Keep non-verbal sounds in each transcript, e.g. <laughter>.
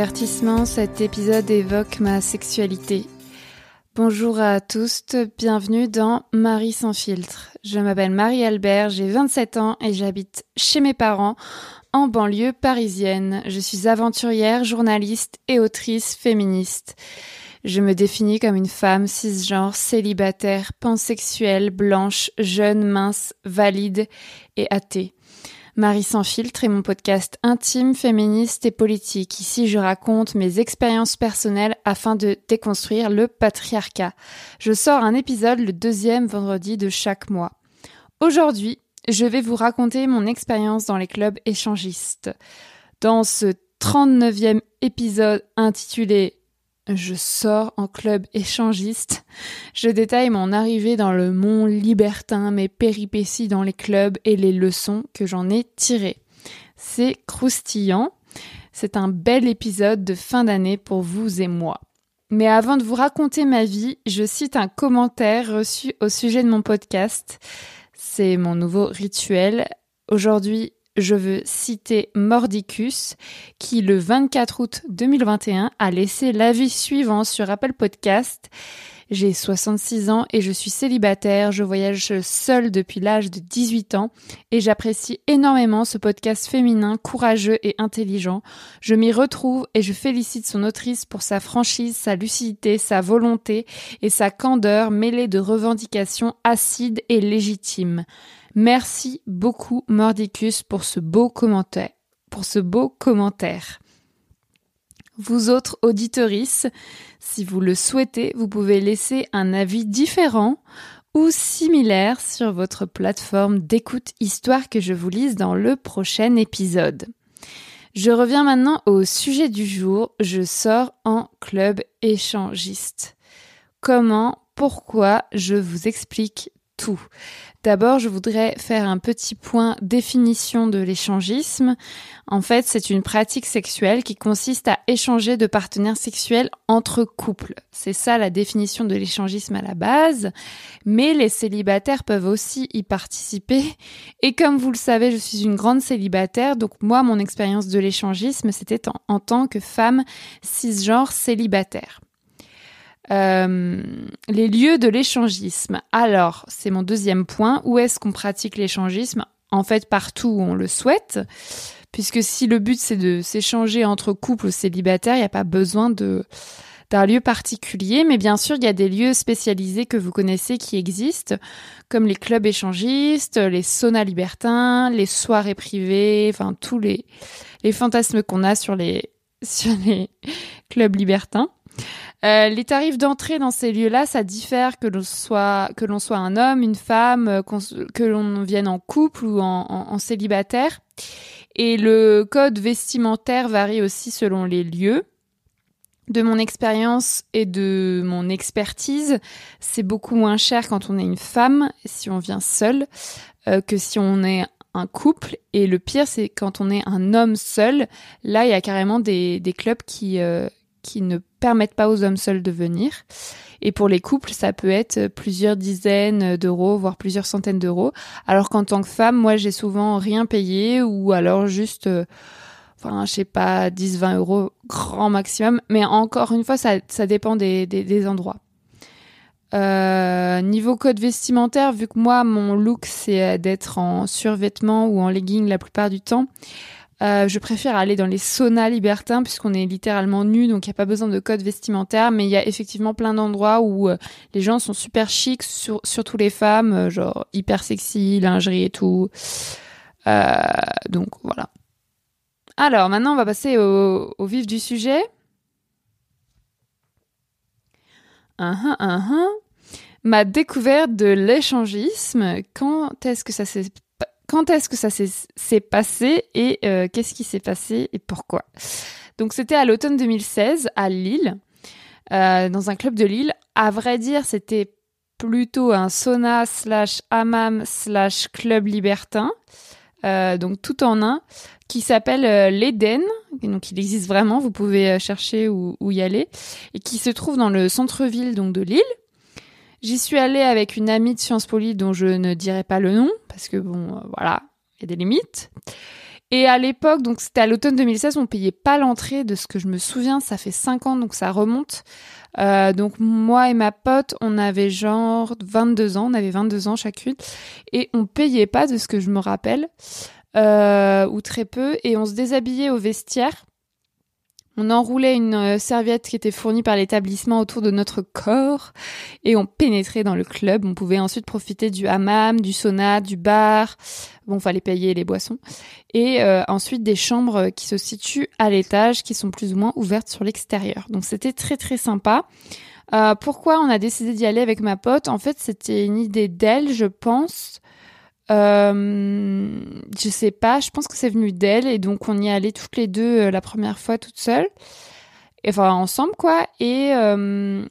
Avertissement, cet épisode évoque ma sexualité. Bonjour à tous, bienvenue dans Marie sans filtre. Je m'appelle Marie-Albert, j'ai 27 ans et j'habite chez mes parents en banlieue parisienne. Je suis aventurière, journaliste et autrice féministe. Je me définis comme une femme cisgenre, célibataire, pansexuelle, blanche, jeune, mince, valide et athée. Marie sans filtre est mon podcast intime, féministe et politique. Ici, je raconte mes expériences personnelles afin de déconstruire le patriarcat. Je sors un épisode le deuxième vendredi de chaque mois. Aujourd'hui, je vais vous raconter mon expérience dans les clubs échangistes. Dans ce 39e épisode intitulé je sors en club échangiste. Je détaille mon arrivée dans le monde libertin, mes péripéties dans les clubs et les leçons que j'en ai tirées. C'est croustillant. C'est un bel épisode de fin d'année pour vous et moi. Mais avant de vous raconter ma vie, je cite un commentaire reçu au sujet de mon podcast. C'est mon nouveau rituel. Aujourd'hui, je veux citer Mordicus, qui le 24 août 2021 a laissé l'avis suivant sur Apple Podcast. J'ai 66 ans et je suis célibataire, je voyage seule depuis l'âge de 18 ans et j'apprécie énormément ce podcast féminin, courageux et intelligent. Je m'y retrouve et je félicite son autrice pour sa franchise, sa lucidité, sa volonté et sa candeur mêlée de revendications acides et légitimes. Merci beaucoup Mordicus pour ce beau commentaire. Vous autres auditorices, si vous le souhaitez, vous pouvez laisser un avis différent ou similaire sur votre plateforme d'écoute histoire que je vous lise dans le prochain épisode. Je reviens maintenant au sujet du jour. Je sors en club échangiste. Comment, pourquoi, je vous explique tout. D'abord, je voudrais faire un petit point définition de l'échangisme. En fait, c'est une pratique sexuelle qui consiste à échanger de partenaires sexuels entre couples. C'est ça la définition de l'échangisme à la base. Mais les célibataires peuvent aussi y participer. Et comme vous le savez, je suis une grande célibataire, donc moi, mon expérience de l'échangisme, c'était en, en tant que femme cisgenre célibataire. Euh, les lieux de l'échangisme. Alors, c'est mon deuxième point. Où est-ce qu'on pratique l'échangisme? En fait, partout où on le souhaite. Puisque si le but c'est de s'échanger entre couples célibataires, il n'y a pas besoin de d'un lieu particulier, mais bien sûr, il y a des lieux spécialisés que vous connaissez qui existent, comme les clubs échangistes, les saunas libertins, les soirées privées, enfin tous les, les fantasmes qu'on a sur les, <laughs> sur les clubs libertins. Euh, les tarifs d'entrée dans ces lieux-là, ça diffère que l'on soit que l'on soit un homme, une femme, euh, que l'on vienne en couple ou en, célibataire. Et le code vestimentaire varie aussi selon les lieux. De mon expérience et de mon expertise, c'est beaucoup moins cher quand on est une femme, si on vient seul, euh, que si on est un couple. Et le pire, c'est quand on est un homme seul. Là, il y a carrément des, clubs qui, qui ne permettent pas aux hommes seuls de venir. Et pour les couples, ça peut être plusieurs dizaines d'euros, voire plusieurs centaines d'euros. Alors qu'en tant que femme, moi, j'ai souvent rien payé ou alors juste, euh, enfin, sais pas, 10, 20 euros grand maximum. Mais encore une fois, ça, ça dépend des endroits. Euh, niveau code vestimentaire, vu que moi, mon look, c'est d'être en survêtement ou en legging la plupart du temps, euh, je préfère aller dans les saunas libertins puisqu'on est littéralement nu, donc il n'y a pas besoin de code vestimentaire. Mais il y a effectivement plein d'endroits où euh, les gens sont super chics, surtout les femmes, euh, genre hyper sexy, lingerie et tout. donc voilà. Alors maintenant, on va passer au, vif du sujet. Uh -huh, uh -huh. Ma découverte de l'échangisme, quand est-ce que ça s'est quand est-ce que ça s'est passé et euh, qu'est-ce qui s'est passé et pourquoi Donc c'était à l'automne 2016 à Lille, euh, dans un club de Lille. À vrai dire, c'était plutôt un sauna slash hammam slash club libertin, euh, donc tout en un, qui s'appelle l'Eden. Donc il existe vraiment, vous pouvez chercher où y aller, et qui se trouve dans le centre-ville donc de Lille. J'y suis allée avec une amie de Sciences Po dont je ne dirai pas le nom parce que bon, euh, voilà, il y a des limites. Et à l'époque, donc c'était à l'automne 2016, on payait pas l'entrée de ce que je me souviens, ça fait 5 ans, donc ça remonte. Euh, donc moi et ma pote, on avait genre 22 ans, on avait 22 ans chacune, et on payait pas de ce que je me rappelle, euh, ou très peu, et on se déshabillait au vestiaire. On enroulait une euh, serviette qui était fournie par l'établissement autour de notre corps et on pénétrait dans le club. On pouvait ensuite profiter du hammam, du sauna, du bar. Bon, fallait payer les boissons. Et euh, ensuite des chambres qui se situent à l'étage, qui sont plus ou moins ouvertes sur l'extérieur. Donc c'était très très sympa. Euh, pourquoi on a décidé d'y aller avec ma pote? En fait, c'était une idée d'elle, je pense. Euh, je sais pas, je pense que c'est venu d'elle et donc on y est allé toutes les deux euh, la première fois toute seule, enfin ensemble quoi. Et euh,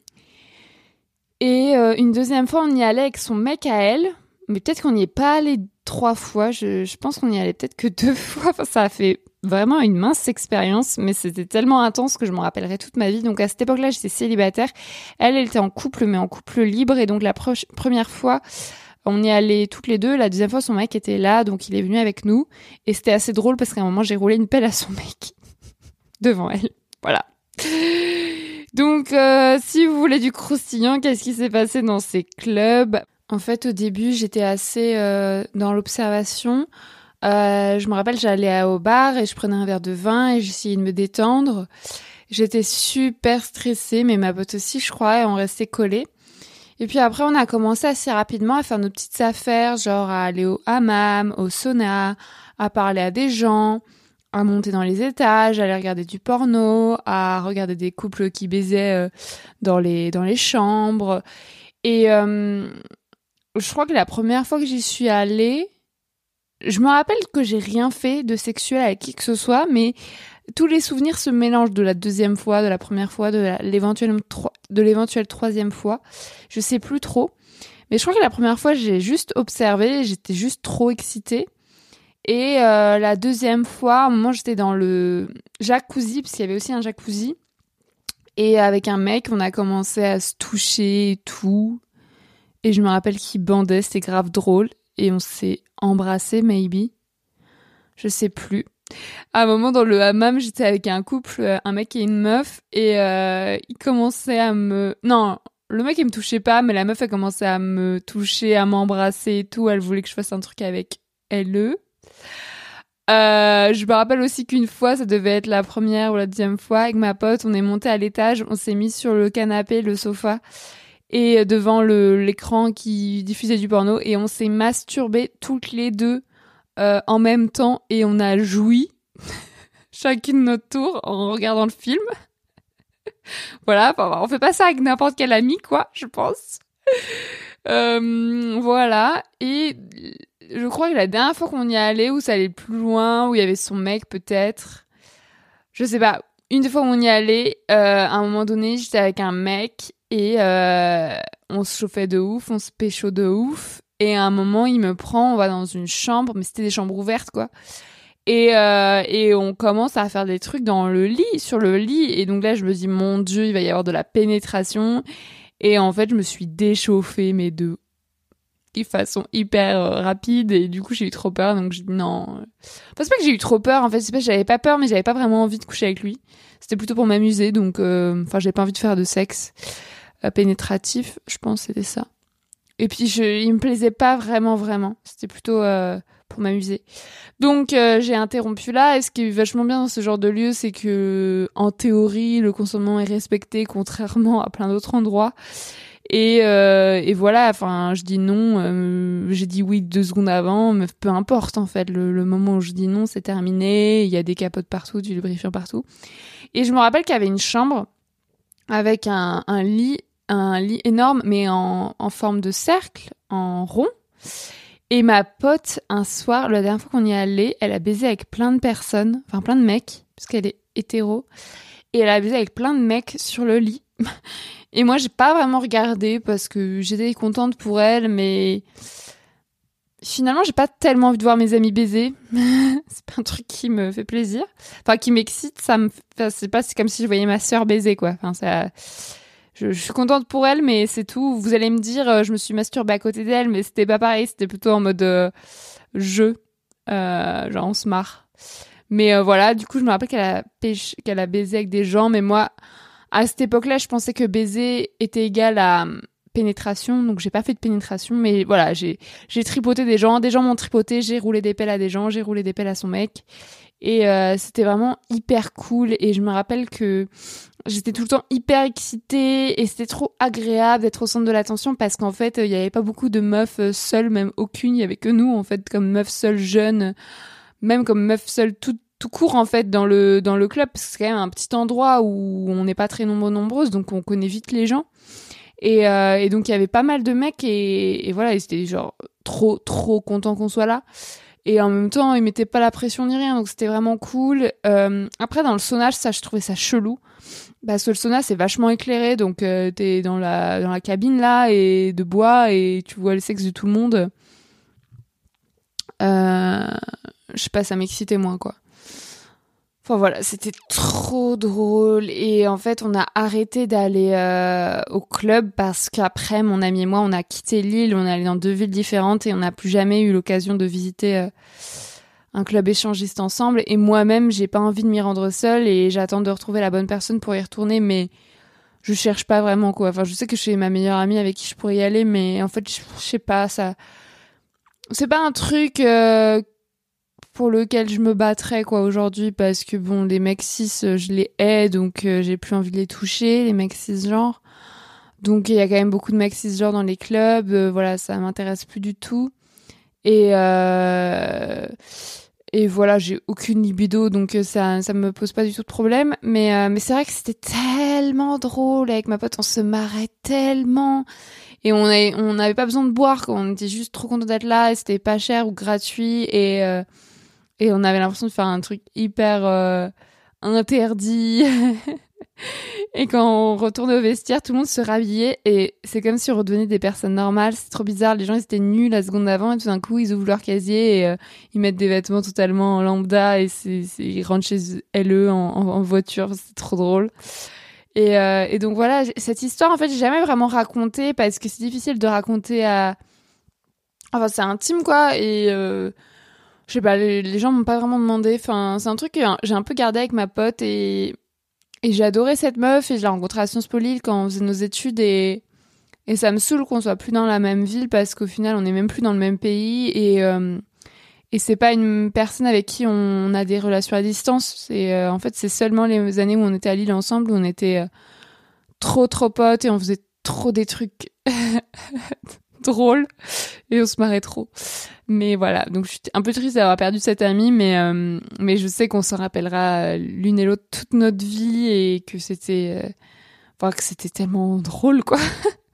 et une deuxième fois on y allait avec son mec à elle, mais peut-être qu'on n'y est pas allé trois fois. Je, je pense qu'on y allait peut-être que deux <laughs> fois. Enfin, ça a fait vraiment une mince expérience, mais c'était tellement intense que je m'en rappellerai toute ma vie. Donc à cette époque-là, j'étais célibataire. Elle, elle était en couple, mais en couple libre. Et donc la première fois, on y allait toutes les deux. La deuxième fois, son mec était là, donc il est venu avec nous. Et c'était assez drôle parce qu'à un moment, j'ai roulé une pelle à son mec <laughs> devant elle. Voilà. Donc, euh, si vous voulez du croustillant, qu'est-ce qui s'est passé dans ces clubs? En fait, au début, j'étais assez euh, dans l'observation. Euh, je me rappelle, j'allais au bar et je prenais un verre de vin et j'essayais de me détendre. J'étais super stressée, mais ma pote aussi, je crois, et on restait collés. Et puis après, on a commencé assez rapidement à faire nos petites affaires, genre à aller au hammam, au sauna, à parler à des gens, à monter dans les étages, à aller regarder du porno, à regarder des couples qui baisaient euh, dans les dans les chambres. Et euh, je crois que la première fois que j'y suis allée, je me rappelle que j'ai rien fait de sexuel avec qui que ce soit, mais tous les souvenirs se mélangent de la deuxième fois, de la première fois, de l'éventuelle de troisième fois. Je sais plus trop. Mais je crois que la première fois, j'ai juste observé, j'étais juste trop excitée. Et euh, la deuxième fois, moment, j'étais dans le jacuzzi, parce qu'il y avait aussi un jacuzzi. Et avec un mec, on a commencé à se toucher et tout. Et je me rappelle qu'il bandait, c'était grave drôle. Et on s'est embrassé, maybe. Je sais plus à un moment dans le hammam, j'étais avec un couple, euh, un mec et une meuf, et euh, il commençait à me... Non, le mec il me touchait pas, mais la meuf a commencé à me toucher, à m'embrasser et tout. Elle voulait que je fasse un truc avec elle. Euh, je me rappelle aussi qu'une fois, ça devait être la première ou la deuxième fois, avec ma pote, on est monté à l'étage, on s'est mis sur le canapé, le sofa, et devant l'écran qui diffusait du porno, et on s'est masturbé toutes les deux euh, en même temps et on a joui <laughs> chacune notre tour en regardant le film. <laughs> voilà, on fait pas ça avec n'importe quel ami, quoi, je pense. <laughs> Euh, voilà, et je crois que la dernière fois qu'on y allait, où ça allait plus loin, où il y avait son mec peut-être, je sais pas, une fois on y allait, euh, à un moment donné, j'étais avec un mec et on se chauffait de ouf, on se pécho de ouf, et à un moment, il me prend, on va dans une chambre, mais c'était des chambres ouvertes, quoi. Et, euh, et on commence à faire des trucs dans le lit, sur le lit. Et donc là, je me dis, mon Dieu, il va y avoir de la pénétration. Et en fait, je me suis déchauffée, mais de façon hyper euh, rapide. Et du coup, j'ai eu trop peur. Donc, je dis non. Enfin, c'est pas que j'ai eu trop peur. En fait, c'est pas que j'avais pas peur, mais j'avais pas vraiment envie de coucher avec lui. C'était plutôt pour m'amuser. Donc, euh, enfin, j'avais pas envie de faire de sexe pénétratif. Je pense c'était ça. Et puis, je, il me plaisait pas vraiment, vraiment. C'était plutôt euh, pour m'amuser. Donc, euh, j'ai interrompu là. Et ce qui est vachement bien dans ce genre de lieu, c'est que, en théorie, le consentement est respecté, contrairement à plein d'autres endroits. Et, euh, et voilà, enfin, je dis non. Euh, j'ai dit oui deux secondes avant, mais peu importe en fait. Le, le moment où je dis non, c'est terminé. Il y a des capotes partout, du lubrifiant partout. Et je me rappelle qu'il y avait une chambre avec un, un lit un lit énorme, mais en, en forme de cercle, en rond. Et ma pote, un soir, la dernière fois qu'on y est allé, elle a baisé avec plein de personnes, enfin plein de mecs, parce qu'elle est hétéro. Et elle a baisé avec plein de mecs sur le lit. <laughs> Et moi, j'ai pas vraiment regardé parce que j'étais contente pour elle, mais finalement, j'ai pas tellement envie de voir mes amis baiser. <laughs> c'est pas un truc qui me fait plaisir. Enfin, qui m'excite. Ça me, c'est pas, c'est comme si je voyais ma sœur baiser, quoi. Enfin, ça, je, suis contente pour elle, mais c'est tout. Vous allez me dire, euh, je me suis masturbée à côté d'elle, mais c'était pas pareil. C'était plutôt en mode euh, jeu. genre, on se marre. Mais voilà, du coup, je me rappelle qu'elle a, qu'elle a baisé avec des gens, mais moi, à cette époque-là, je pensais que baiser était égal à pénétration, donc j'ai pas fait de pénétration, mais voilà, j'ai j'ai tripoté des gens, des gens m'ont tripoté, j'ai roulé des pelles à des gens, j'ai roulé des pelles à son mec, et euh, c'était vraiment hyper cool. Et je me rappelle que j'étais tout le temps hyper excitée et c'était trop agréable d'être au centre de l'attention parce qu'en fait, il y avait pas beaucoup de meufs euh, seules, même aucune, il y avait que nous en fait, comme meufs seules jeunes, même comme meufs seules tout tout court en fait dans le dans le club. Parce que c'est quand même un petit endroit où on n'est pas très nombreux nombreuses donc on connaît vite les gens. Et, euh, et donc il y avait pas mal de mecs et, et voilà, ils étaient genre trop trop contents qu'on soit là. Et en même temps, ils mettaient pas la pression ni rien, donc c'était vraiment cool. Euh, après, dans le sauna, ça, je trouvais ça chelou. Parce que le sauna, c'est vachement éclairé, donc euh, t'es dans la, dans la cabine là, et de bois, et tu vois le sexe de tout le monde. Euh, je sais pas, ça m'excitait moins, quoi. Enfin voilà, c'était trop drôle et en fait on a arrêté d'aller euh, au club parce qu'après mon ami et moi on a quitté l'île, on est allé dans deux villes différentes et on n'a plus jamais eu l'occasion de visiter euh, un club échangiste ensemble et moi-même j'ai pas envie de m'y rendre seule et j'attends de retrouver la bonne personne pour y retourner mais je cherche pas vraiment quoi. Enfin je sais que je suis ma meilleure amie avec qui je pourrais y aller mais en fait je, sais pas ça c'est pas un truc euh, pour lequel je me battrais quoi aujourd'hui parce que bon les mecs cis euh, je les hais donc euh, j'ai plus envie de les toucher les mecs cisgenres. Donc il y a quand même beaucoup de mecs cisgenres dans les clubs euh, voilà ça m'intéresse plus du tout. Et et voilà j'ai aucune libido donc ça ça me pose pas du tout de problème. Mais mais c'est vrai que c'était tellement drôle avec ma pote on se marrait tellement. Et on on n'avait pas besoin de boire on était juste trop content d'être là et c'était pas cher ou gratuit. Et et on avait l'impression de faire un truc hyper euh, interdit. <laughs> et quand on retournait au vestiaire, tout le monde se rhabillait et c'est comme si on redevenait des personnes normales. C'est trop bizarre. Les gens ils étaient nus la seconde d'avant et tout d'un coup ils ouvrent leur casier et euh, ils mettent des vêtements totalement lambda et ils rentrent chez eux en, en, voiture. C'est trop drôle. Et, euh, et donc voilà, cette histoire en fait j'ai jamais vraiment raconté parce que c'est difficile de raconter à. Enfin c'est intime quoi et je sais pas, les, gens m'ont pas vraiment demandé. Enfin, c'est un truc que j'ai un peu gardé avec ma pote et, et j'ai adoré cette meuf et je l'ai rencontrée à Sciences Po Lille quand on faisait nos études et, ça me saoule qu'on soit plus dans la même ville parce qu'au final on est même plus dans le même pays et, euh, c'est pas une personne avec qui on a des relations à distance. Euh, en fait, c'est seulement les années où on était à Lille ensemble où on était euh, trop trop potes et on faisait trop des trucs <laughs> drôles et on se marrait trop. Mais voilà, donc je suis un peu triste d'avoir perdu cette amie, mais euh, mais je sais qu'on s'en rappellera l'une et l'autre toute notre vie et que c'était, euh, que c'était tellement drôle quoi.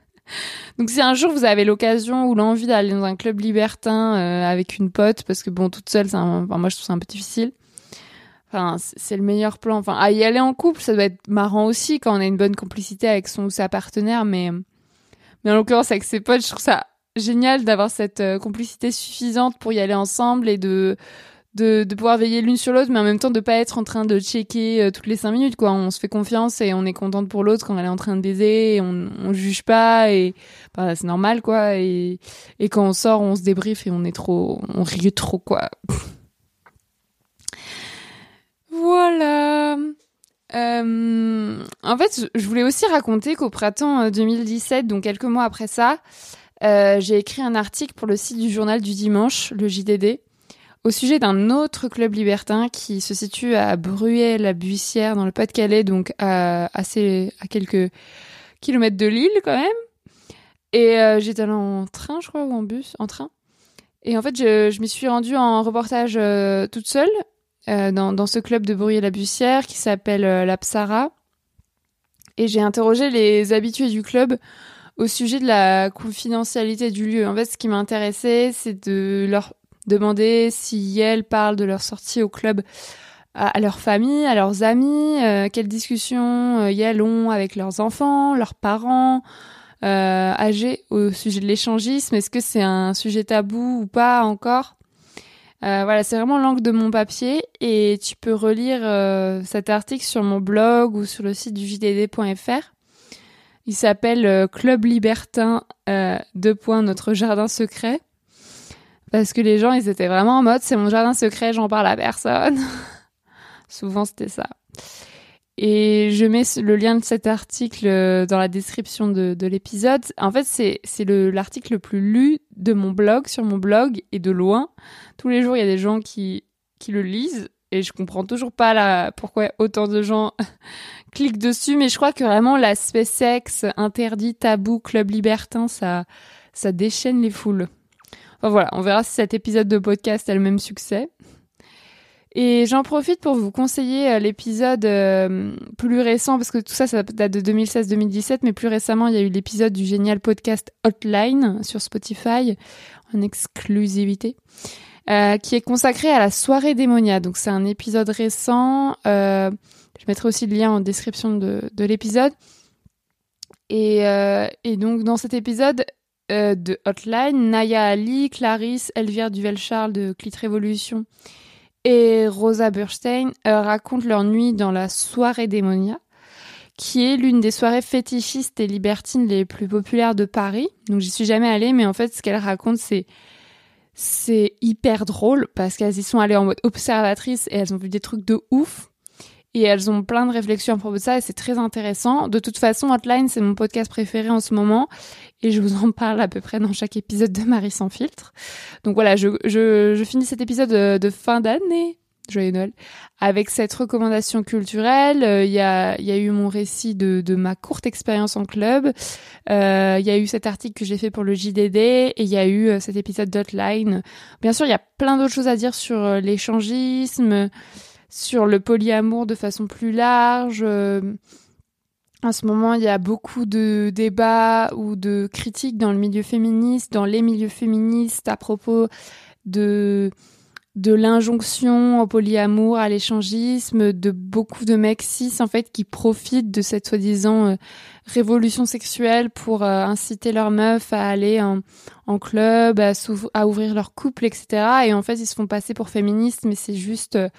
<laughs> donc si un jour vous avez l'occasion ou l'envie d'aller dans un club libertin euh, avec une pote, parce que bon toute seule, enfin, moi je trouve ça un peu difficile. Enfin, c'est le meilleur plan. Enfin, à y aller en couple, ça doit être marrant aussi quand on a une bonne complicité avec son ou sa partenaire, mais mais en l'occurrence avec ses potes, je trouve ça génial d'avoir cette euh, complicité suffisante pour y aller ensemble et de de, de pouvoir veiller l'une sur l'autre, mais en même temps de pas être en train de checker euh, toutes les cinq minutes, quoi. On se fait confiance et on est contente pour l'autre quand elle est en train de baiser, et on, on juge pas et bah, c'est normal, quoi. Et, et quand on sort, on se débriefe et on est trop, on rit trop, quoi. <laughs> voilà. Euh, en fait, je voulais aussi raconter qu'au printemps 2017, donc quelques mois après ça, euh, j'ai écrit un article pour le site du journal du dimanche, le JDD, au sujet d'un autre club libertin qui se situe à Bruay-la-Buissière dans le Pas-de-Calais, donc à, assez, à quelques kilomètres de Lille quand même. Et euh, j'étais en train, je crois, ou en bus, en train. Et en fait, je, je m'y suis rendue en reportage euh, toute seule dans, dans, ce club de Bruay-la-Buissière qui s'appelle la Psara. Et j'ai interrogé les habitués du club au sujet de la confidentialité du lieu. En fait, ce qui m'intéressait, c'est de leur demander si elles parlent de leur sortie au club à, leur famille, à leurs amis, euh, quelles discussions euh, elles ont avec leurs enfants, leurs parents euh, âgés au sujet de l'échangisme. Est-ce que c'est un sujet tabou ou pas encore? Euh, Voilà, c'est vraiment l'angle de mon papier et tu peux relire euh, cet article sur mon blog ou sur le site du jdd.fr. Il s'appelle euh, Club Libertin deux points notre jardin secret parce que les gens, ils étaient vraiment en mode c'est mon jardin secret, j'en parle à personne. <laughs> Souvent, c'était ça. Et je mets le lien de cet article euh, dans la description de, de l'épisode. En fait, c'est, c'est l'article le, plus lu de mon blog, sur mon blog, et de loin. Tous les jours, il y a des gens qui, qui le lisent, et je comprends toujours pas là, pourquoi autant de gens <laughs> cliquent dessus, mais je crois que vraiment l'aspect sexe, interdit, tabou, club libertin, ça, ça déchaîne les foules. Enfin voilà, on verra si cet épisode de podcast a le même succès. Et j'en profite pour vous conseiller euh, l'épisode euh, plus récent, parce que tout ça, ça date de 2016-2017, mais plus récemment, il y a eu l'épisode du génial podcast Hotline sur Spotify, en exclusivité, euh, qui est consacré à la soirée démonia. Donc c'est un épisode récent. je mettrai aussi le lien en description de, de l'épisode. Et, et, donc dans cet épisode de Hotline, Naya Ali, Clarisse, Elvire Duvel-Charles de Clit Révolution et Rosa Burstein euh, racontent leur nuit dans la soirée démonia, qui est l'une des soirées fétichistes et libertines les plus populaires de Paris. Donc j'y suis jamais allée, mais en fait ce qu'elles racontent c'est c'est hyper drôle parce qu'elles y sont allées en mode observatrice et elles ont vu des trucs de ouf et elles ont plein de réflexions à propos de ça et c'est très intéressant. De toute façon, Hotline, c'est mon podcast préféré en ce moment et je vous en parle à peu près dans chaque épisode de Marie sans filtre. Donc voilà, je, je, je finis cet épisode de, fin d'année, joyeux Noël, avec cette recommandation culturelle. Il y, a, y a eu mon récit de, de ma courte expérience en club. Euh, il y a eu cet article que j'ai fait pour le JDD et il y a eu euh, cet épisode d'Hotline. Bien sûr, il y a plein d'autres choses à dire sur euh, l'échangisme sur le polyamour de façon plus large. Euh, en ce moment, il y a beaucoup de débats ou de critiques dans le milieu féministe, dans les milieux féministes à propos de de l'injonction au polyamour, à l'échangisme, de beaucoup de mecs cis en fait qui profitent de cette soi-disant euh, révolution sexuelle pour euh, inciter leurs meufs à aller en, club, à, à, ouvrir leur couple, etc. Et en fait, ils se font passer pour féministes, mais c'est juste euh,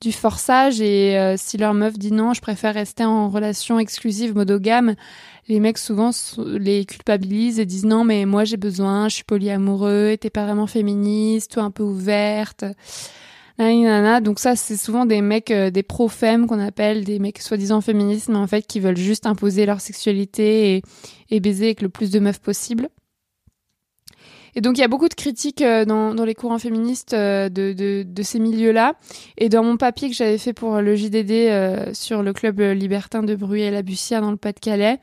du forçage. Et si leur meuf dit non, je préfère rester en relation exclusive, monogame, les mecs souvent les culpabilisent et disent non mais moi j'ai besoin, je suis polyamoureux, t'es pas vraiment féministe, toi un peu ouverte. Donc ça c'est souvent des mecs, euh, des pro-femmes qu'on appelle, des mecs soi-disant féministes mais en fait qui veulent juste imposer leur sexualité et, et baiser avec le plus de meufs possible. Et donc il y a beaucoup de critiques euh, dans, dans les courants féministes euh, de, de, ces milieux-là. Et dans mon papier que j'avais fait pour le JDD euh, sur le club libertin de Bruyères-la-Bussière dans le Pas-de-Calais,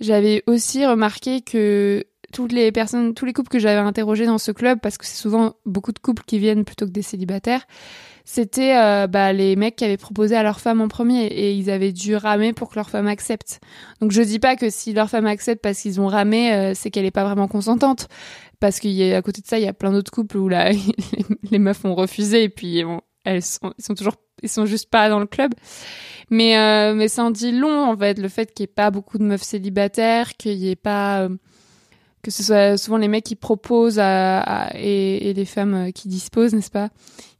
j'avais aussi remarqué que toutes les personnes, tous les couples que j'avais interrogés dans ce club, parce que c'est souvent beaucoup de couples qui viennent plutôt que des célibataires, c'était euh, bah, les mecs qui avaient proposé à leur femme en premier et ils avaient dû ramer pour que leur femme accepte. Donc je dis pas que si leur femme accepte parce qu'ils ont ramé, euh, c'est qu'elle est pas vraiment consentante. Parce qu'à côté de ça, il y a plein d'autres couples où là, <laughs> les meufs ont refusé et puis elles sont, toujours, ils sont juste pas dans le club. Mais euh, mais ça en dit long en fait, le fait qu'il y ait pas beaucoup de meufs célibataires, qu'il y ait pas que ce soit souvent les mecs qui proposent à, et, et, les femmes qui disposent, n'est-ce pas,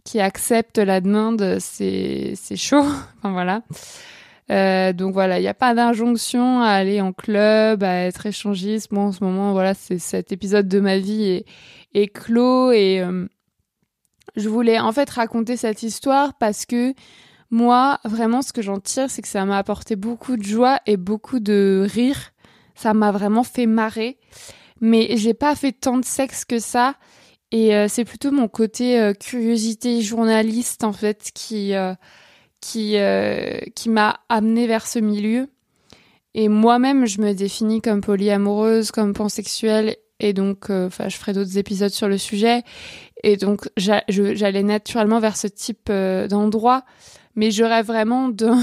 qui acceptent la demande, c'est c'est chaud. <laughs> enfin voilà. Euh, donc voilà, il n'y a pas d'injonction à aller en club, à être échangiste. Moi en ce moment, voilà, c'est cet épisode de ma vie est, est clos et euh, je voulais en fait raconter cette histoire parce que moi, vraiment, ce que j'en tire, c'est que ça m'a apporté beaucoup de joie et beaucoup de rire. Ça m'a vraiment fait marrer mais j'ai pas fait tant de sexe que ça. Et euh, c'est plutôt mon côté euh, curiosité journaliste en fait qui euh, qui qui m'a amené vers ce milieu. Et moi-même, je me définis comme polyamoureuse, comme pansexuelle, et donc, enfin, je ferai d'autres épisodes sur le sujet. Et donc, j'allais naturellement vers ce type d'endroit, mais rêve vraiment d'un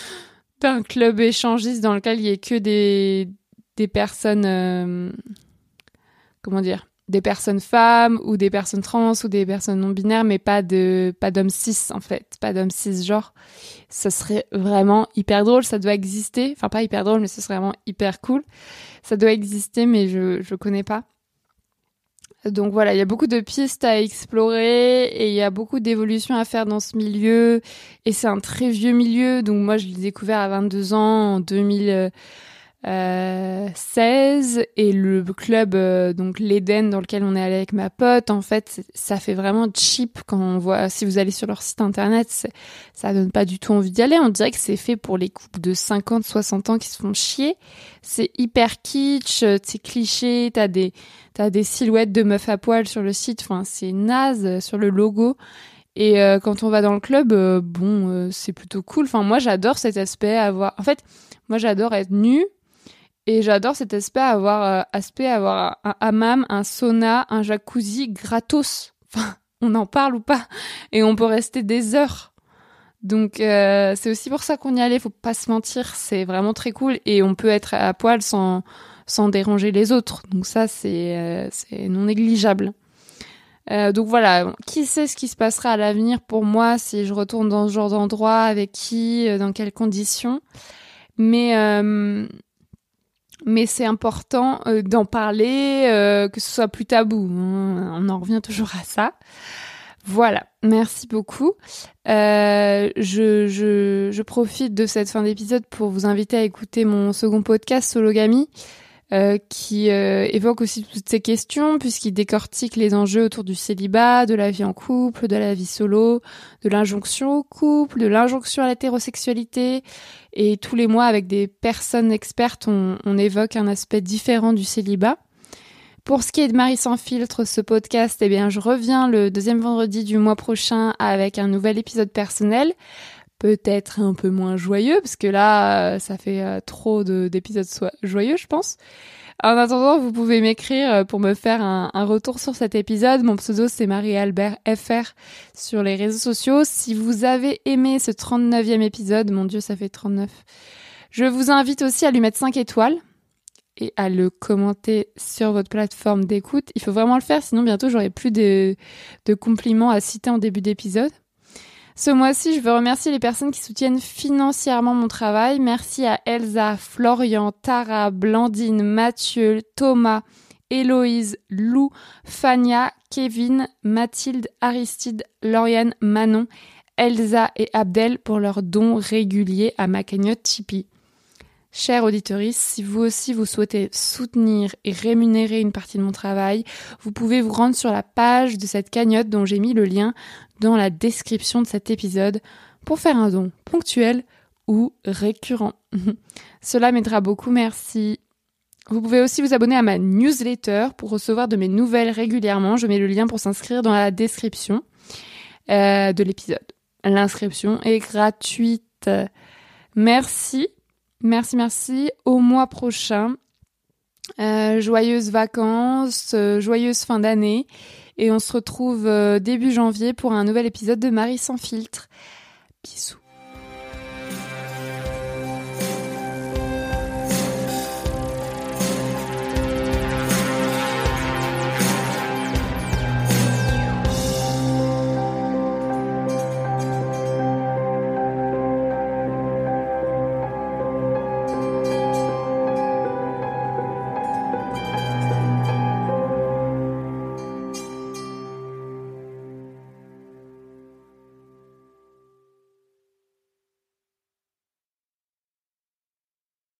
<laughs> d'un club échangiste dans lequel il y ait que des des personnes comment dire des personnes femmes ou des personnes trans ou des personnes non binaires mais pas de pas d'hommes cis en fait pas d'hommes cis genre ça serait vraiment hyper drôle ça doit exister enfin pas hyper drôle mais ce serait vraiment hyper cool ça doit exister mais je je connais pas donc voilà, il y a beaucoup de pistes à explorer et il y a beaucoup d'évolutions à faire dans ce milieu. Et c'est un très vieux milieu. Donc moi, je l'ai découvert à 22 ans, en 2000, euh, 16 et le club euh, donc l'Eden dans lequel on est allé avec ma pote en fait ça fait vraiment cheap quand on voit si vous allez sur leur site internet ça donne pas du tout envie d'y aller. On dirait que c'est fait pour les couples de 50 60 ans qui se font chier. C'est hyper kitsch c'est cliché t'as des t'as des silhouettes de meufs à poil sur le site enfin c'est naze sur le logo. Et euh, quand on va dans le club euh, bon c'est plutôt cool. Enfin moi j'adore cet aspect avoir en fait moi j'adore être nue et j'adore cet aspect avoir, euh, aspect avoir un hammam, un sauna, un jacuzzi gratos. Enfin, <laughs> on en parle ou pas. Et on peut rester des heures. Donc euh, c'est aussi pour ça qu'on y allait, faut pas se mentir, c'est vraiment très cool et on peut être à poil sans sans déranger les autres. Donc ça c'est euh, non négligeable. donc voilà, qui sait ce qui se passera à l'avenir pour moi si je retourne dans ce genre d'endroit, avec qui, dans quelles conditions. Mais mais c'est important euh, d'en parler, euh, que ce soit plus tabou. On en revient toujours à ça. Voilà, merci beaucoup. Euh, je, je, je, profite de cette fin d'épisode pour vous inviter à écouter mon second podcast Sologamy. Euh, qui euh, évoque aussi toutes ces questions puisqu'il décortique les enjeux autour du célibat, de la vie en couple, de la vie solo, de l'injonction au couple, de l'injonction à l'hétérosexualité. Et tous les mois, avec des personnes expertes, on, évoque un aspect différent du célibat. Pour ce qui est de Marie sans filtre, ce podcast, eh je reviens le deuxième vendredi du mois prochain avec un nouvel épisode personnel peut-être un peu moins joyeux, parce que là, euh, ça fait euh, trop d'épisodes joyeux, je pense. En attendant, vous pouvez m'écrire euh, pour me faire un, retour sur cet épisode. Mon pseudo, c'est Marie-Albert FR sur les réseaux sociaux. Si vous avez aimé ce 39e épisode, mon Dieu, ça fait 39. Je vous invite aussi à lui mettre 5 étoiles et à le commenter sur votre plateforme d'écoute. Il faut vraiment le faire, sinon bientôt j'aurai plus de, de compliments à citer en début d'épisode. Ce mois-ci, je veux remercier les personnes qui soutiennent financièrement mon travail. Merci à Elsa, Florian, Tara, Blandine, Mathieu, Thomas, Héloïse, Lou, Fania, Kevin, Mathilde, Aristide, Lauriane, Manon, Elsa et Abdel pour leurs dons réguliers à ma cagnotte Tipeee. Chers auditeurs, si vous aussi vous souhaitez soutenir et rémunérer une partie de mon travail, vous pouvez vous rendre sur la page de cette cagnotte dont j'ai mis le lien dans la description de cet épisode pour faire un don ponctuel ou récurrent. <laughs> Cela m'aidera beaucoup, merci. Vous pouvez aussi vous abonner à ma newsletter pour recevoir de mes nouvelles régulièrement. Je mets le lien pour s'inscrire dans la description euh, de l'épisode. L'inscription est gratuite. Merci Merci, merci. Au mois prochain. Euh, joyeuses vacances, euh, joyeuse fin d'année. Et on se retrouve euh, début janvier pour un nouvel épisode de Marie sans filtre. Bisous.